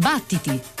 Battiti!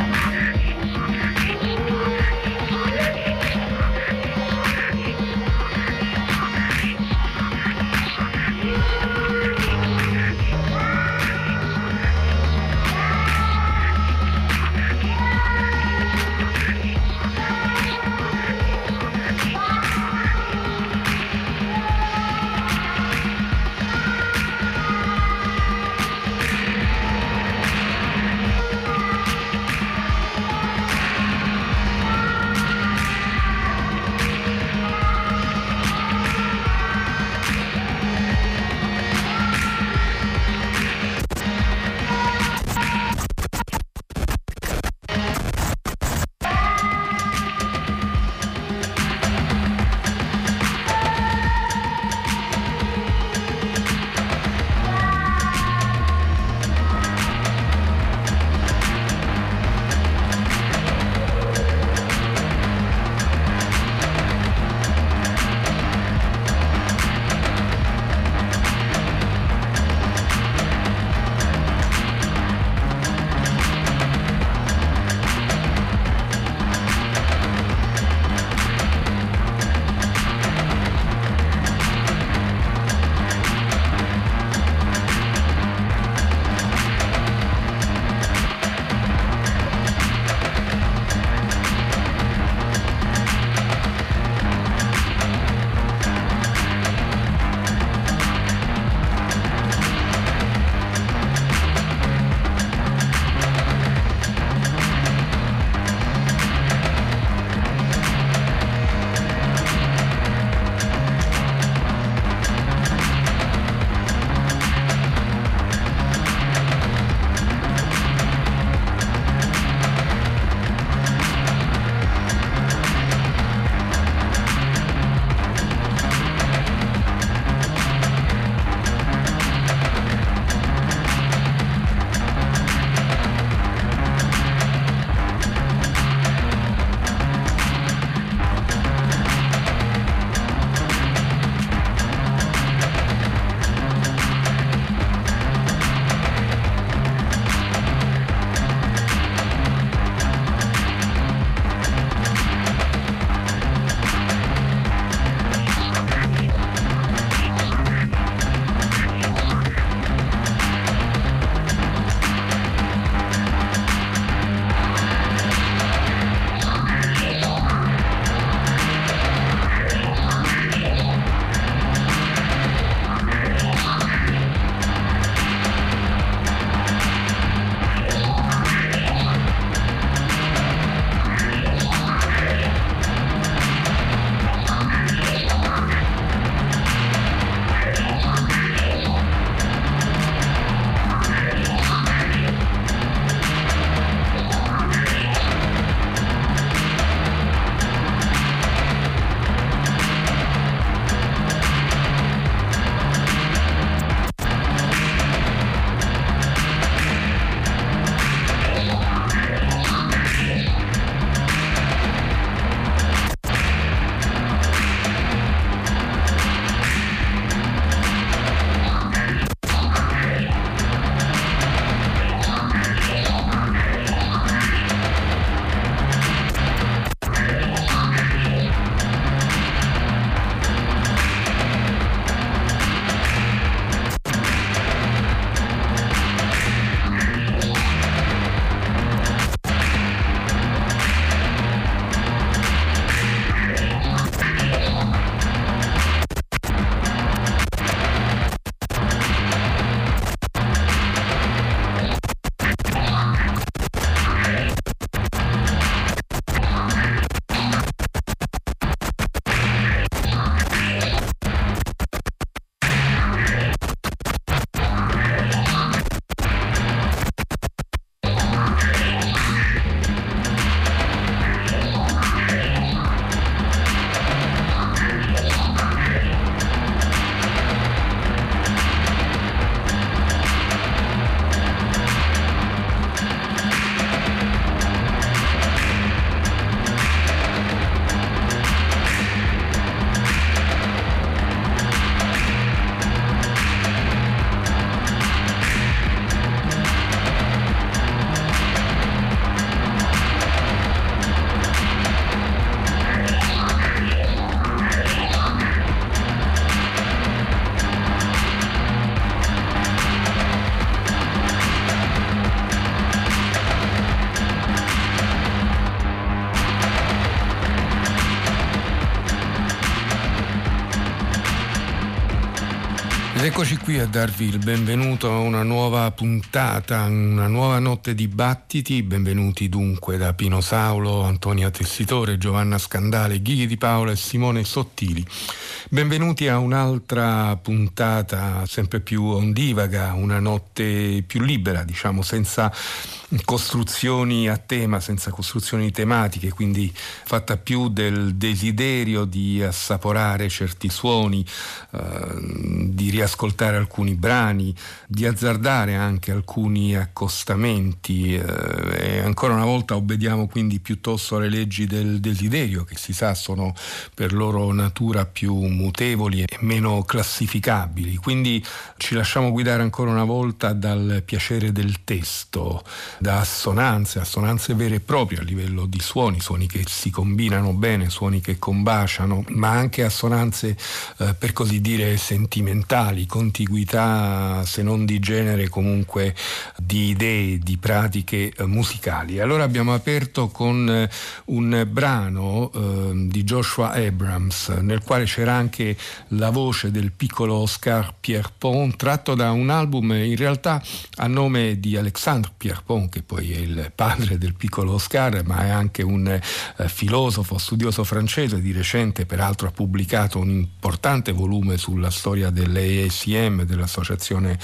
eccoci qui a darvi il benvenuto a una nuova puntata, una nuova notte di battiti. Benvenuti dunque da Pino Saulo, Antonia Tessitore, Giovanna Scandale, Ghighi di Paola e Simone Sottili. Benvenuti a un'altra puntata sempre più ondivaga, una notte più libera, diciamo, senza costruzioni a tema, senza costruzioni tematiche, quindi fatta più del desiderio di assaporare certi suoni, eh, di riascoltare alcuni brani, di azzardare anche alcuni accostamenti eh, ancora una volta obbediamo quindi piuttosto alle leggi del desiderio che si sa sono per loro natura più mutevoli e meno classificabili. Quindi ci lasciamo guidare ancora una volta dal piacere del testo, da assonanze, assonanze vere e proprie a livello di suoni, suoni che si combinano bene, suoni che combaciano, ma anche assonanze eh, per così dire sentimentali, contiguità se non di genere comunque di idee, di pratiche eh, musicali. Allora abbiamo aperto con eh, un brano eh, di Joshua Abrams nel quale c'era anche la voce del piccolo Oscar Pierpont tratto da un album in realtà a nome di Alexandre Pierpont che poi è il padre del piccolo Oscar ma è anche un eh, filosofo, studioso francese di recente peraltro ha pubblicato un importante volume sulla storia dell'ASM, dell'Associazione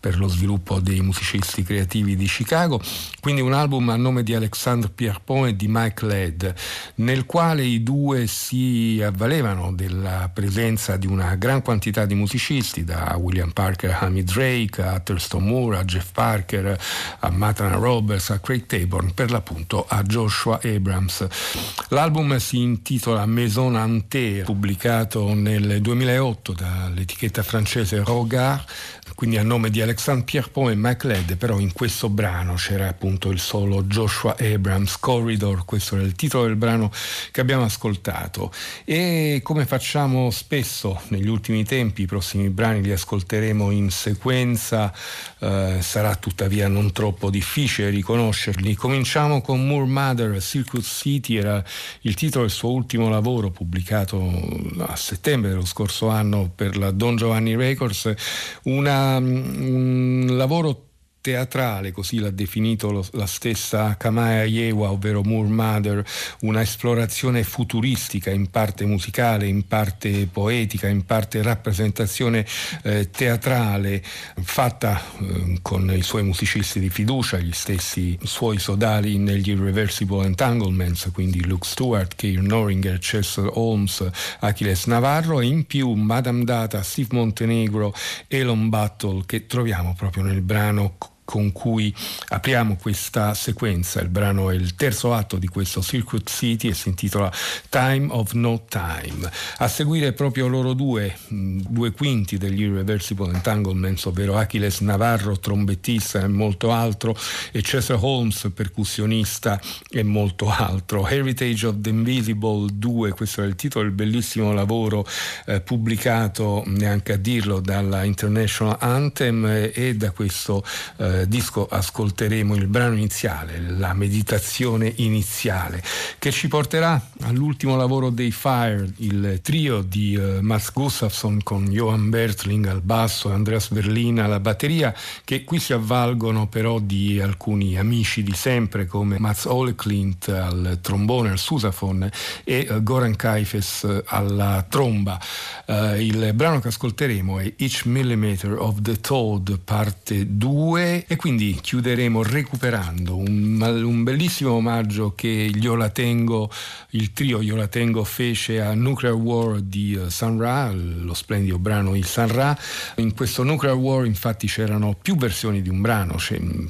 per lo sviluppo dei musicisti creativi di Chicago, quindi un album a nome di Alexandre Pierpont e di Mike Led, nel quale i due si avvalevano della presenza di una gran quantità di musicisti, da William Parker a Hamid Drake, a Thurston Moore, a Jeff Parker, a Matana Roberts, a Craig Taborn, per l'appunto a Joshua Abrams. L'album si intitola Maison Ante, pubblicato nel 2008 dall'etichetta francese Rogard, quindi a nome di Alexandre Pierpont e Mike Led, però in questo brano c'era appunto il solo Joshua Abrams Corridor, questo era il titolo del brano che abbiamo ascoltato e come facciamo spesso negli ultimi tempi, i prossimi brani li ascolteremo in sequenza, eh, sarà tuttavia non troppo difficile riconoscerli. Cominciamo con Moore Mother, Circuit City, era il titolo del suo ultimo lavoro pubblicato a settembre dello scorso anno per la Don Giovanni Records, una un lavoro teatrale, così l'ha definito lo, la stessa Kamaya Yewa, ovvero Moore Mother, una esplorazione futuristica, in parte musicale, in parte poetica, in parte rappresentazione eh, teatrale, fatta eh, con i suoi musicisti di fiducia, gli stessi suoi sodali negli Irreversible Entanglements, quindi Luke Stewart, Keir Noringer, Chester Holmes, Achilles Navarro e in più Madame Data, Steve Montenegro, Elon Battle che troviamo proprio nel brano con cui apriamo questa sequenza. Il brano è il terzo atto di questo Circuit City e si intitola Time of No Time. A seguire proprio loro due, due quinti degli Irreversible Entanglements, ovvero Achilles Navarro, trombettista e molto altro, e Cesar Holmes, percussionista e molto altro. Heritage of the Invisible 2, questo è il titolo del bellissimo lavoro eh, pubblicato, neanche a dirlo, dalla International Anthem eh, e da questo eh, disco ascolteremo il brano iniziale, la meditazione iniziale, che ci porterà all'ultimo lavoro dei Fire, il trio di uh, Mats Gustafsson con Johan Bertling al basso e Andreas Berlin alla batteria, che qui si avvalgono però di alcuni amici di sempre come Mats Oleklint al trombone, al susafon e uh, Goran Kaifes alla tromba. Uh, il brano che ascolteremo è Each Millimeter of the Toad, parte 2 e quindi chiuderemo recuperando un, un bellissimo omaggio che Io la tengo, il trio Io la tengo fece a Nuclear War di uh, Sun Ra, lo splendido brano Il Sun Ra. In questo Nuclear War infatti c'erano più versioni di un brano,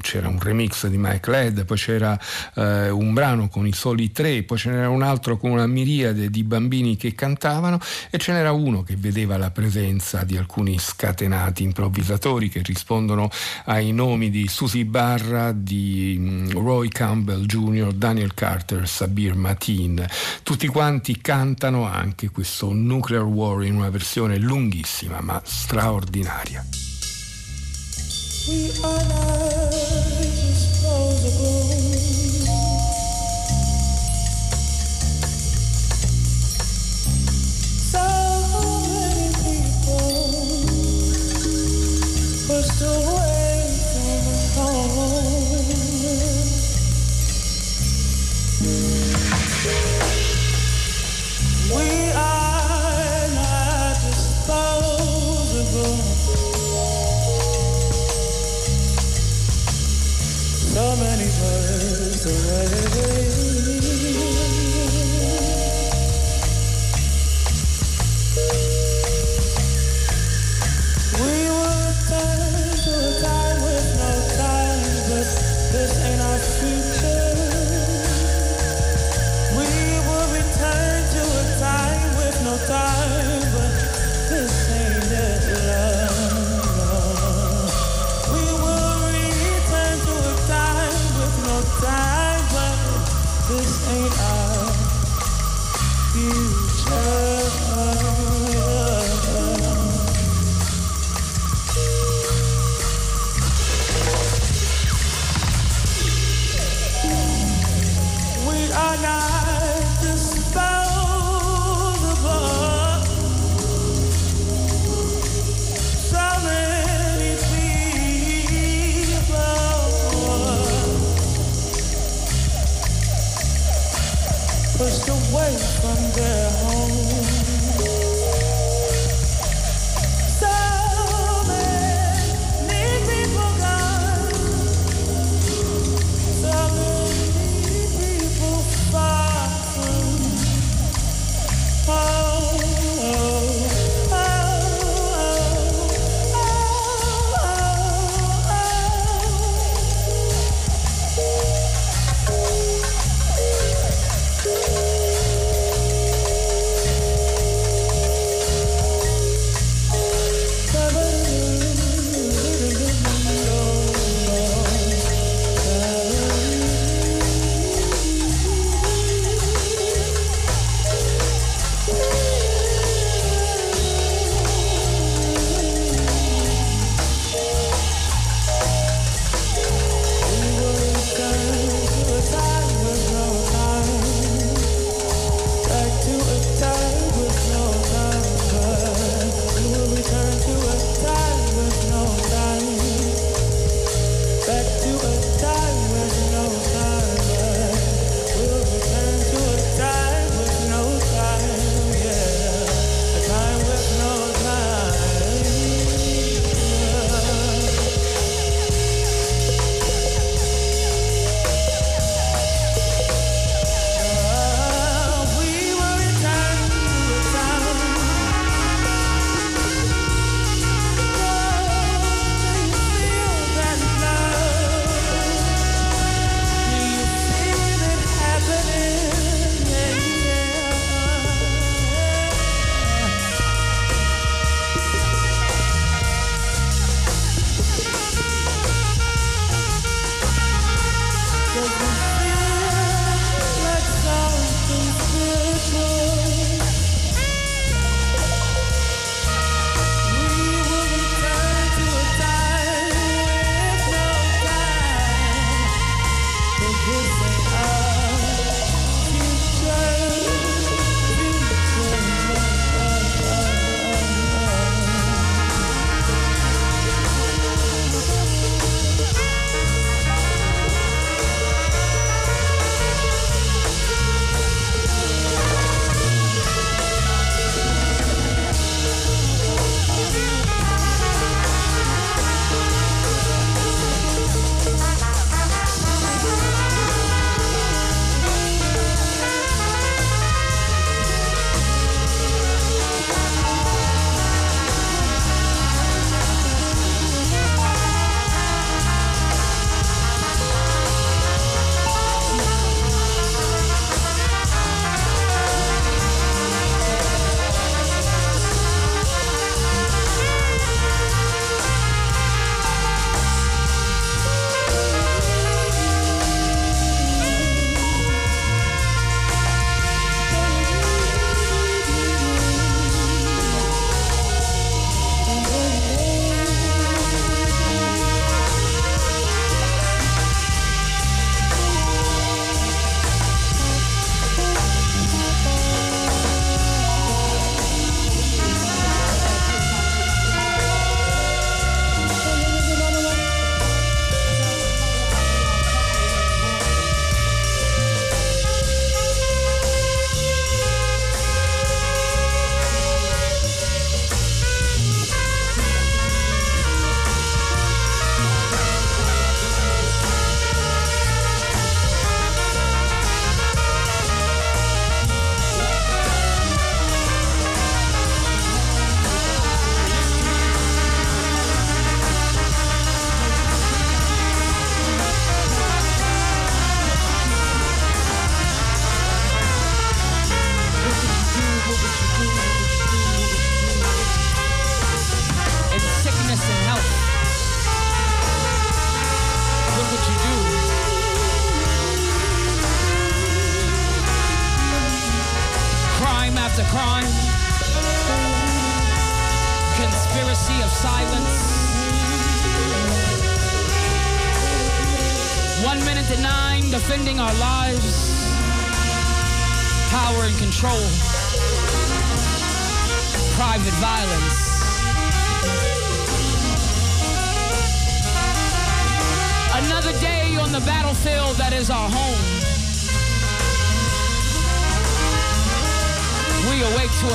c'era un remix di Mike Led, poi c'era uh, un brano con i soli tre, poi ce n'era un altro con una miriade di bambini che cantavano e ce n'era uno che vedeva la presenza di alcuni scatenati improvvisatori che rispondono ai nomi di Susie Barra, di mm, Roy Campbell Jr., Daniel Carter, Sabir Mateen. Tutti quanti cantano anche questo Nuclear War in una versione lunghissima ma straordinaria. We are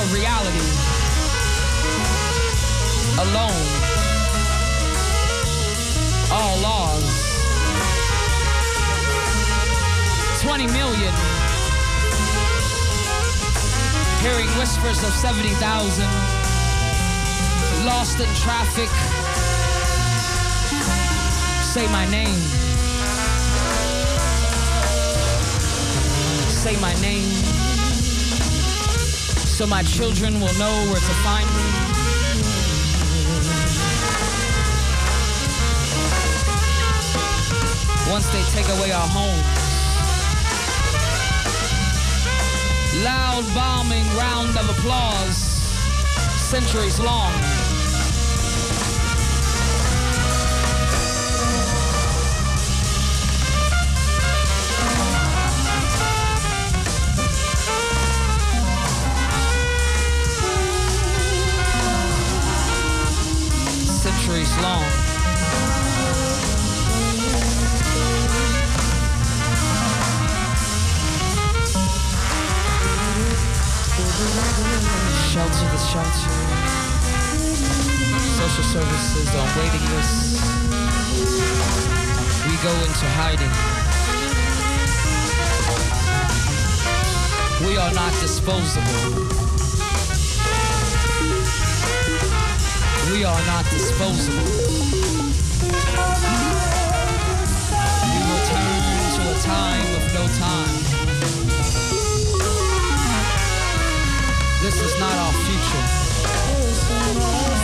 a reality. Alone. All laws. 20 million. Hearing whispers of 70,000. Lost in traffic. Say my name. Say my name. So my children will know where to find me. Once they take away our home. Loud bombing round of applause, centuries long. Shelter. Social services on waiting lists. We go into hiding. We are not disposable. We are not disposable. We will turn to a time of no time. This is not our no.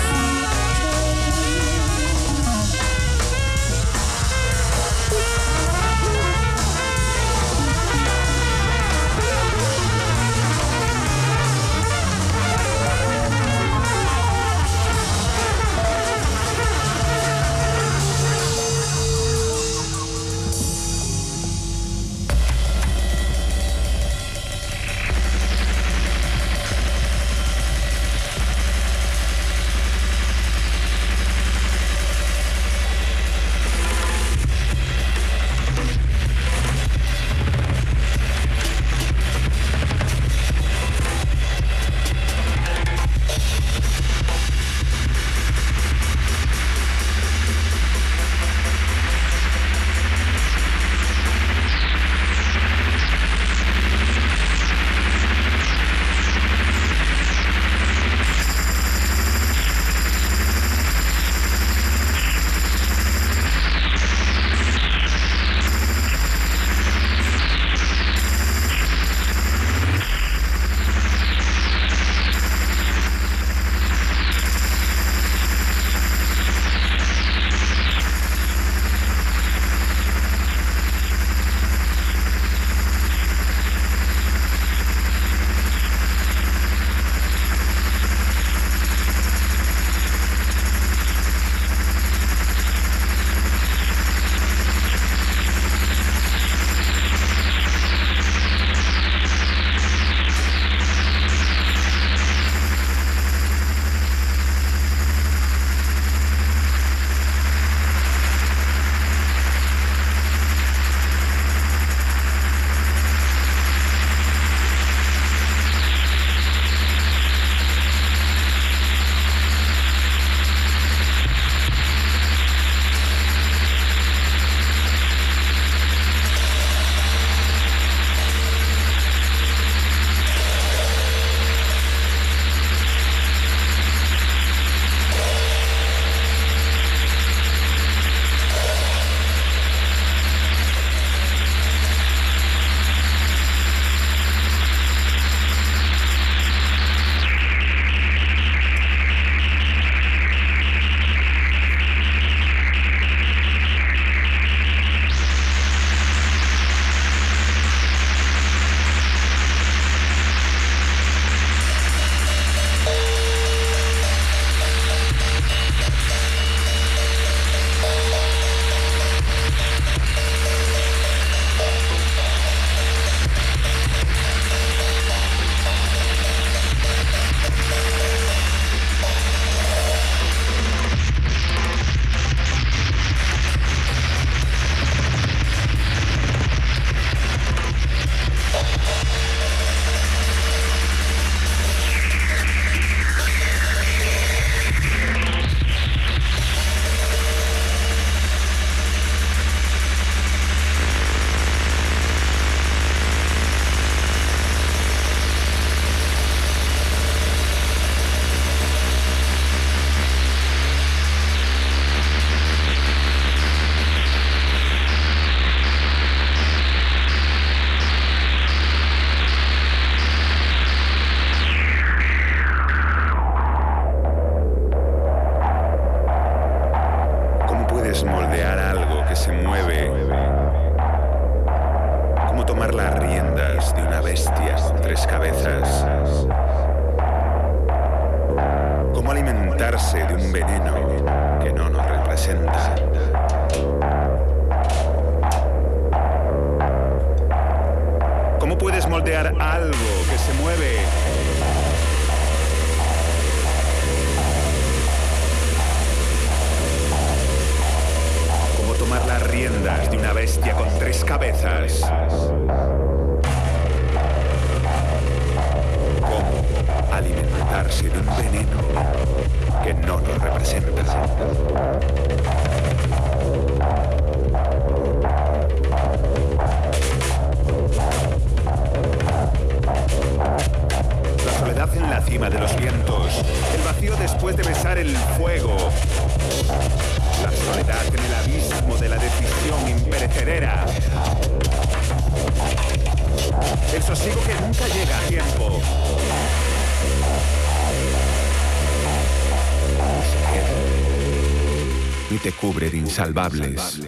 Insalvables.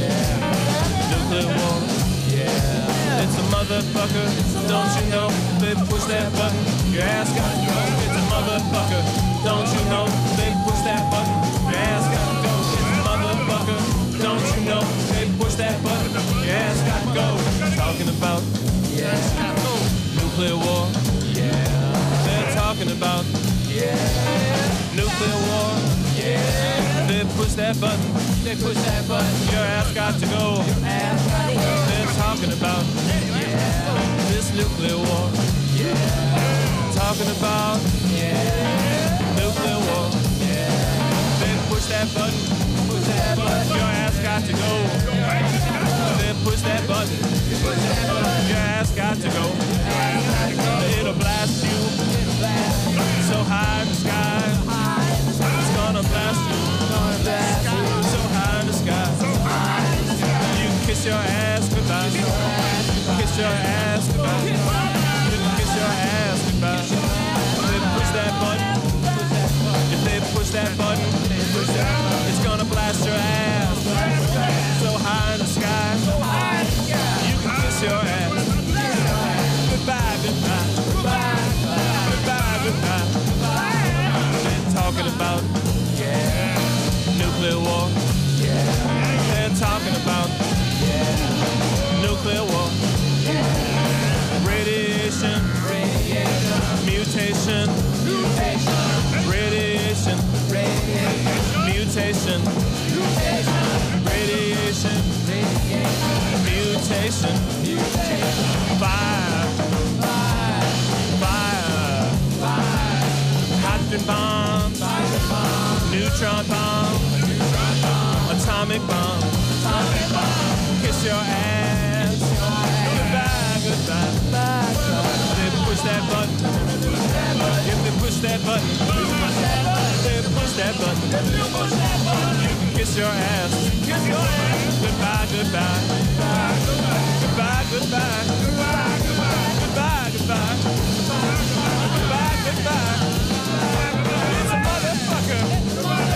yeah. Nuclear war, yeah. It's a motherfucker, don't you know? They push that button, your ass got go. It's a motherfucker, don't you know? They push that button, your ass got go. It's a motherfucker, don't you know? They push that button, your ass got go. Talking about, yeah. Nuclear war, yeah. They're talking about, yeah. Nuclear war, yeah. They push that button they push that button. Your ass got to go. They're talking about yeah. this nuclear war. Yeah. Talking about yeah. nuclear war. Yeah. They push that button. Push that button. Your ass got to go. They push that button. Push that button. Your ass got to go. It'll blast you. So high in the sky. It's gonna blast you. Kiss your ass goodbye. Kiss your ass goodbye. Kiss your ass goodbye. If they push that button, if they push that button. mutation, radiation, mutation, radiation, mutation, mutation, fire, fire, fire, fire, hydrogen bomb, hydrogen bomb, neutron bomb, atomic bomb, atomic bomb, kiss your ass, goodbye, goodbye, goodbye, goodbye. Push that button push that button. Said push that button. You can kiss your ass. Kiss your ass. Goodbye, goodbye. Goodbye, goodbye. Goodbye, goodbye. Goodbye, goodbye. Goodbye, goodbye. It's a motherfucker.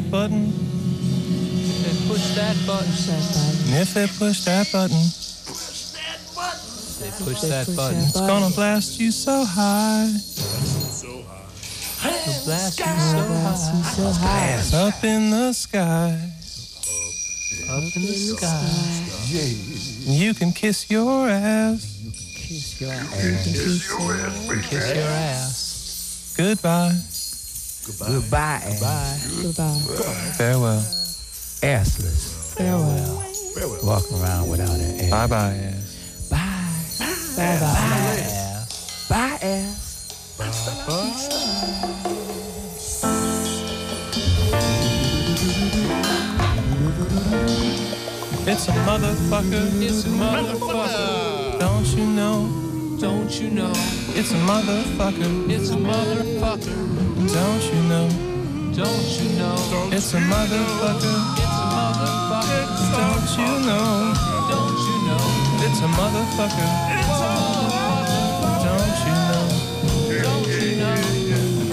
That button, They push that button. and if they push that button, They push that button. it's gonna blast you so high. It'll blast you so high. Up in the sky, Up in the sky. you can kiss your ass. Kiss your ass. Kiss your ass. Goodbye, Goodbye. goodbye, goodbye. farewell, Assless. Farewell. Farewell. Walking around without an ass. bye bye ass. Bye. Bye. ass. Bye ass. It's a motherfucker. It's a motherfucker. Don't you know? Don't you know? It's a motherfucker. It's a motherfucker. Don't you know? Don't you know? It's a motherfucker. It's a motherfucker. Don't you know? Don't you know? It's a motherfucker. It's a motherfucker. Don't you know? Don't you know?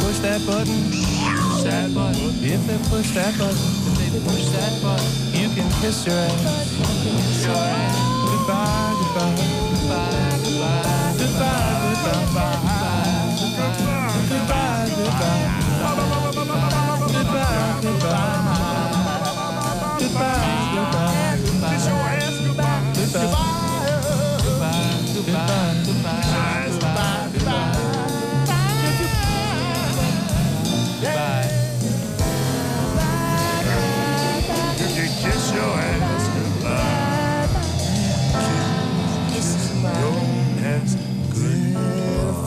Push that button. Push that button. If they push that button, If they push that button, you can kiss your ass. kiss your ass. Goodbye, goodbye, Goodbye, goodbye. goodbye, goodbye, goodbye, goodbye,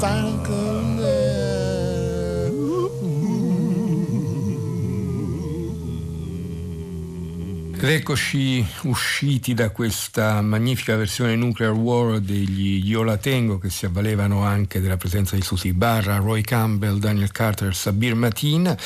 find good. Ed eccoci usciti da questa magnifica versione Nuclear War degli Yola Tengo che si avvalevano anche della presenza di Susie Barra, Roy Campbell, Daniel Carter, Sabir Matin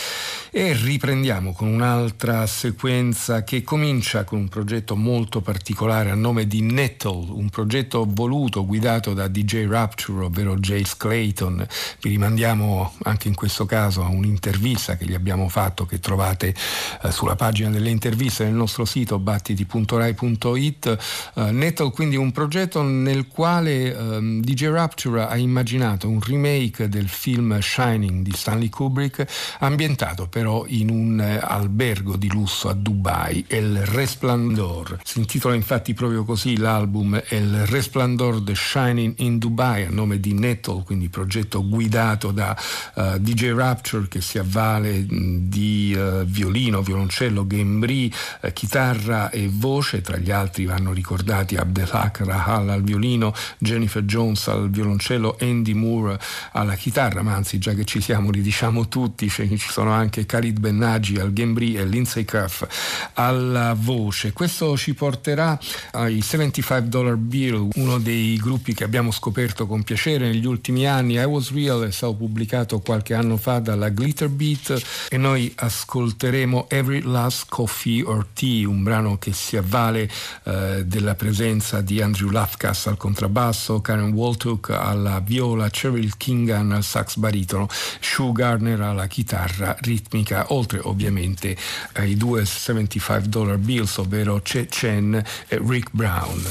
e riprendiamo con un'altra sequenza che comincia con un progetto molto particolare a nome di Nettle, un progetto voluto, guidato da DJ Rapture, ovvero Jace Clayton. Vi rimandiamo anche in questo caso a un'intervista che gli abbiamo fatto che trovate eh, sulla pagina delle interviste nel nostro sito battiti.rai.it. Eh, Nettle quindi un progetto nel quale ehm, DJ Rapture ha immaginato un remake del film Shining di Stanley Kubrick ambientato però in un eh, albergo di lusso a Dubai, El Resplendor. Si intitola infatti proprio così l'album El Resplendor The Shining in Dubai a nome di Nettle, quindi progetto guidato da eh, DJ Rapture che si avvale mh, di eh, violino, violoncello, gambri, eh, chitarra e voce, tra gli altri vanno ricordati Abdelhak Rahal al violino, Jennifer Jones al violoncello, Andy Moore alla chitarra, ma anzi già che ci siamo li diciamo tutti, cioè, ci sono anche Khalid Bennaggi al gambri e Lindsay Cuff alla voce. Questo ci porterà ai 75 Dollar Bill, uno dei gruppi che abbiamo scoperto con piacere negli ultimi anni. I Was Real è stato pubblicato qualche anno fa dalla Glitter Beat e noi ascolteremo Every Last Coffee or Tea, un brano che si avvale eh, della presenza di Andrew Lafkas al contrabbasso, Karen Waltuk alla viola, Cheryl Kingan al sax baritono, Sue Garner alla chitarra ritmica, oltre ovviamente ai due 75 dollar bills, ovvero Che Chen e Rick Brown.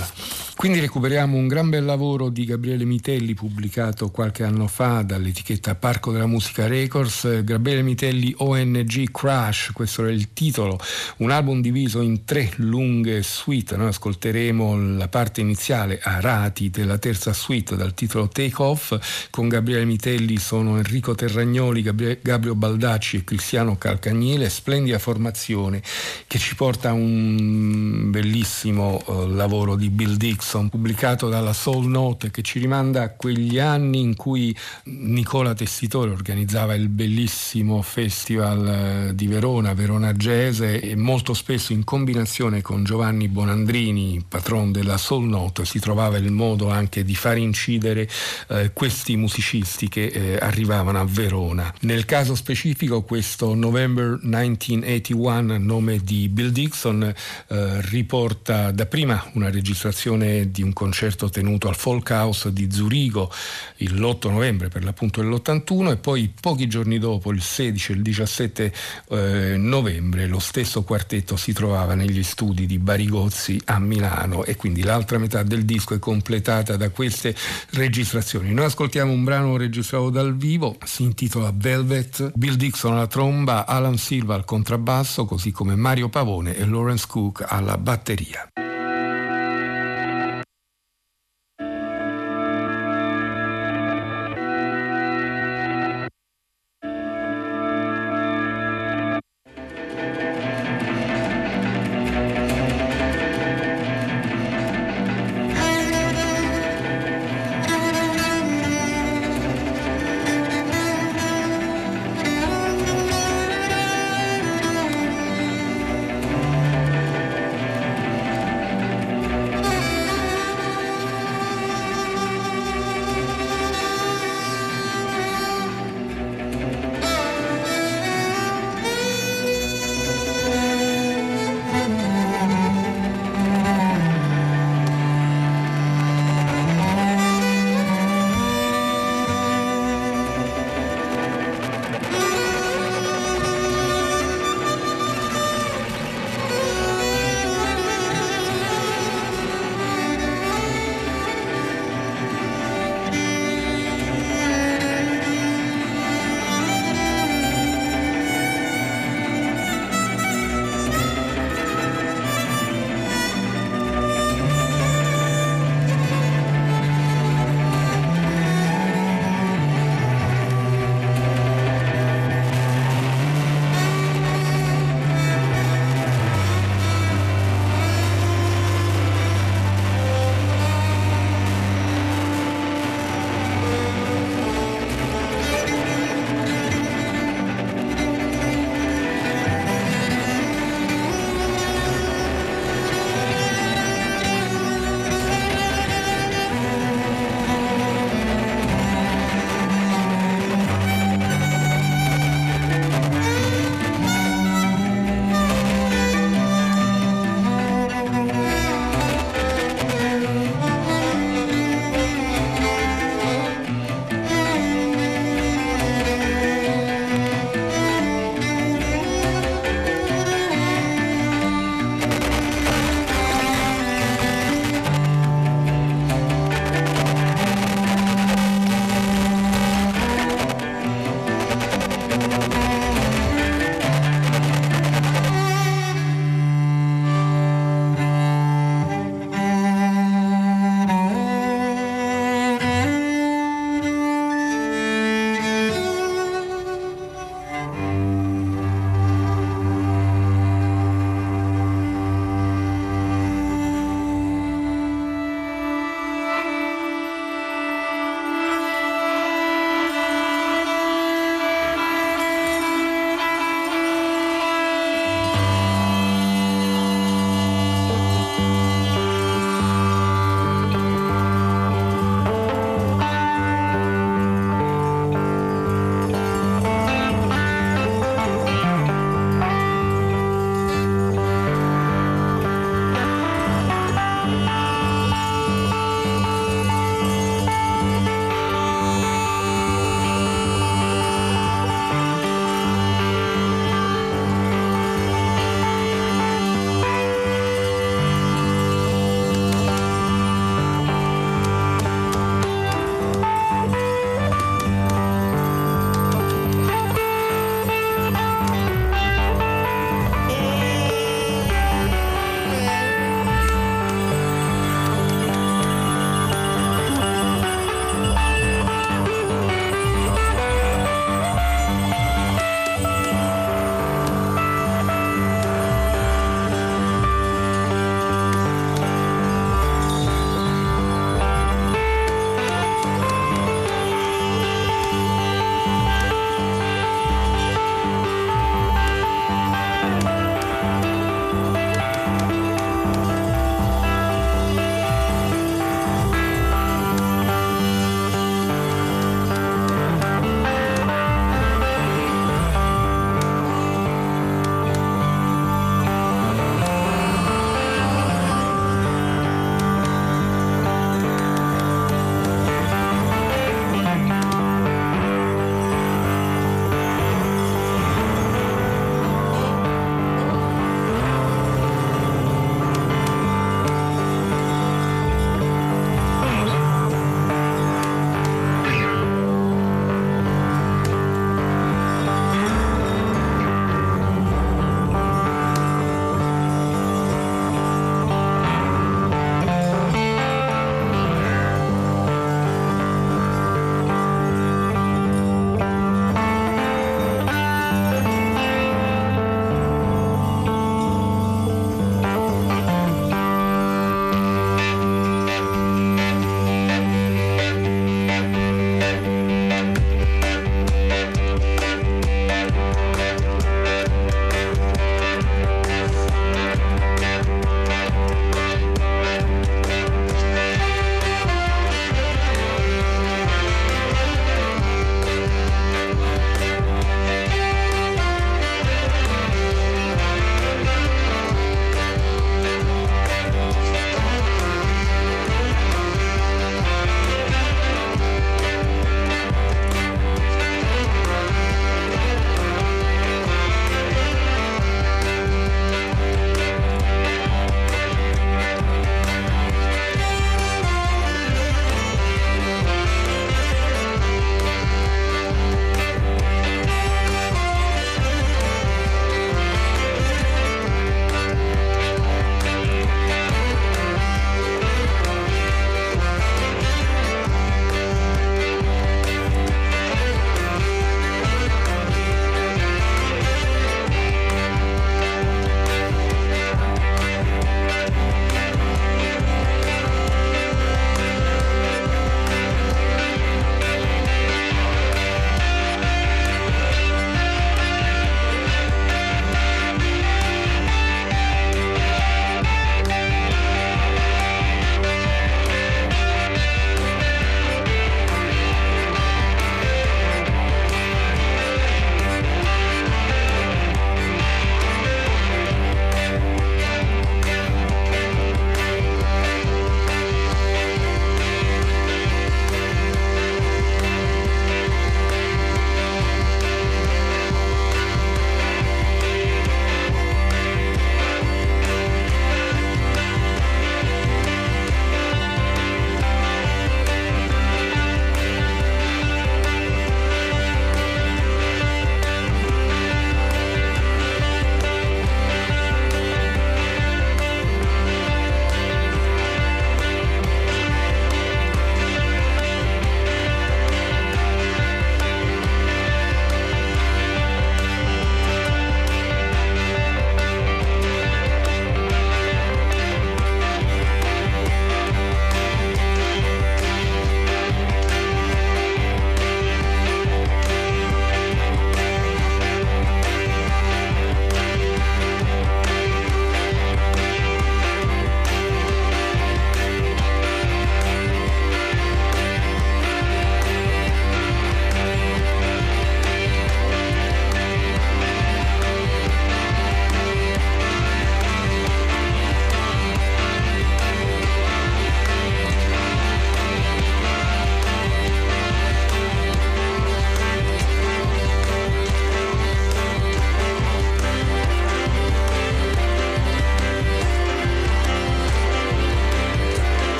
Quindi recuperiamo un gran bel lavoro di Gabriele Mitelli pubblicato qualche anno fa dall'etichetta Parco della Musica Records, Gabriele Mitelli ONG Crash, questo era il titolo, un album diviso in tre lunghe suite, noi ascolteremo la parte iniziale a rati della terza suite dal titolo Take Off, con Gabriele Mitelli sono Enrico Terragnoli, Gabri- Gabriele Baldacci e Cristiano Calcagnile, splendida formazione che ci porta a un bellissimo eh, lavoro di Bill Dixon pubblicato dalla Soul Note che ci rimanda a quegli anni in cui Nicola Tessitore organizzava il bellissimo festival eh, di Verona, Verona Jazz e molto spesso in combinazione con Giovanni Bonandrini, patron della Soul Note, si trovava il modo anche di far incidere eh, questi musicisti che eh, arrivavano a Verona. Nel caso specifico questo November 1981, nome di Bill Dixon, eh, riporta dapprima una registrazione di un concerto tenuto al Folk House di Zurigo l'8 novembre per l'appunto dell'81 e poi pochi giorni dopo, il 16 e il 17 eh, novembre, lo stesso quartetto si trovava negli studi di Barigozzi a Milano e quindi l'altra metà del disco è completata da queste registrazioni. Noi ascoltiamo un brano registrato dal vivo, si intitola Velvet, Bill Dixon alla tromba, Alan Silva al contrabbasso, così come Mario Pavone e Lawrence Cook alla batteria.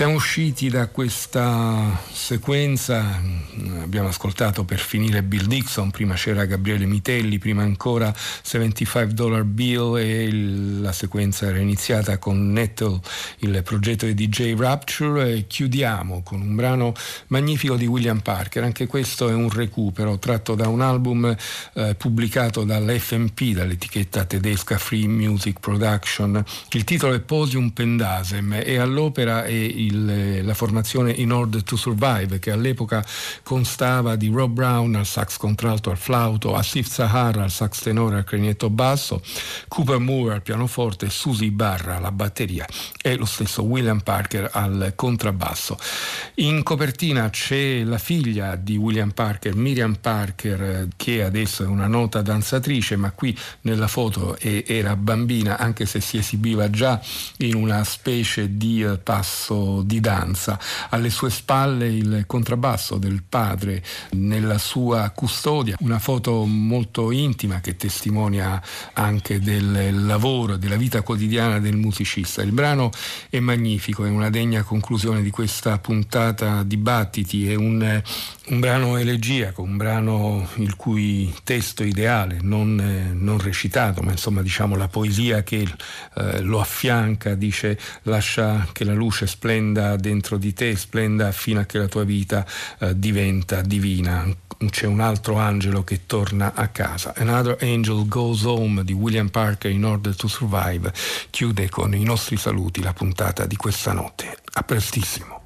Siamo usciti da questa sequenza, abbiamo ascoltato per finire Bill Dixon, prima c'era Gabriele Mitelli, prima ancora 75 Dollar Bill e il, la sequenza era iniziata con Nettle, il progetto di DJ Rapture e chiudiamo con un brano magnifico di William Parker, anche questo è un recupero tratto da un album eh, pubblicato dall'FMP, dall'etichetta tedesca Free Music Production, il titolo è Posium Pendasem e all'opera è il la formazione In Order to Survive che all'epoca constava di Rob Brown al sax contralto al flauto, Asif Sahara al sax tenore al clarinetto basso, Cooper Moore al pianoforte, Susie Barra alla batteria e lo stesso William Parker al contrabbasso. In copertina c'è la figlia di William Parker, Miriam Parker, che adesso è una nota danzatrice, ma qui nella foto era bambina, anche se si esibiva già in una specie di eh, passo di danza. Alle sue spalle il contrabbasso del padre nella sua custodia, una foto molto intima che testimonia anche del lavoro, della vita quotidiana del musicista. Il brano è magnifico, è una degna conclusione di questa puntata dibattiti, è un, un brano elegiaco, un brano il cui testo ideale, non, non recitato, ma insomma diciamo la poesia che eh, lo affianca, dice lascia che la luce splenda dentro di te, splenda fino a che la tua vita eh, diventa divina. C'è un altro angelo che torna a casa. Another Angel Goes Home di William Parker in Order to Survive chiude con i nostri saluti la puntata di questa notte. A prestissimo.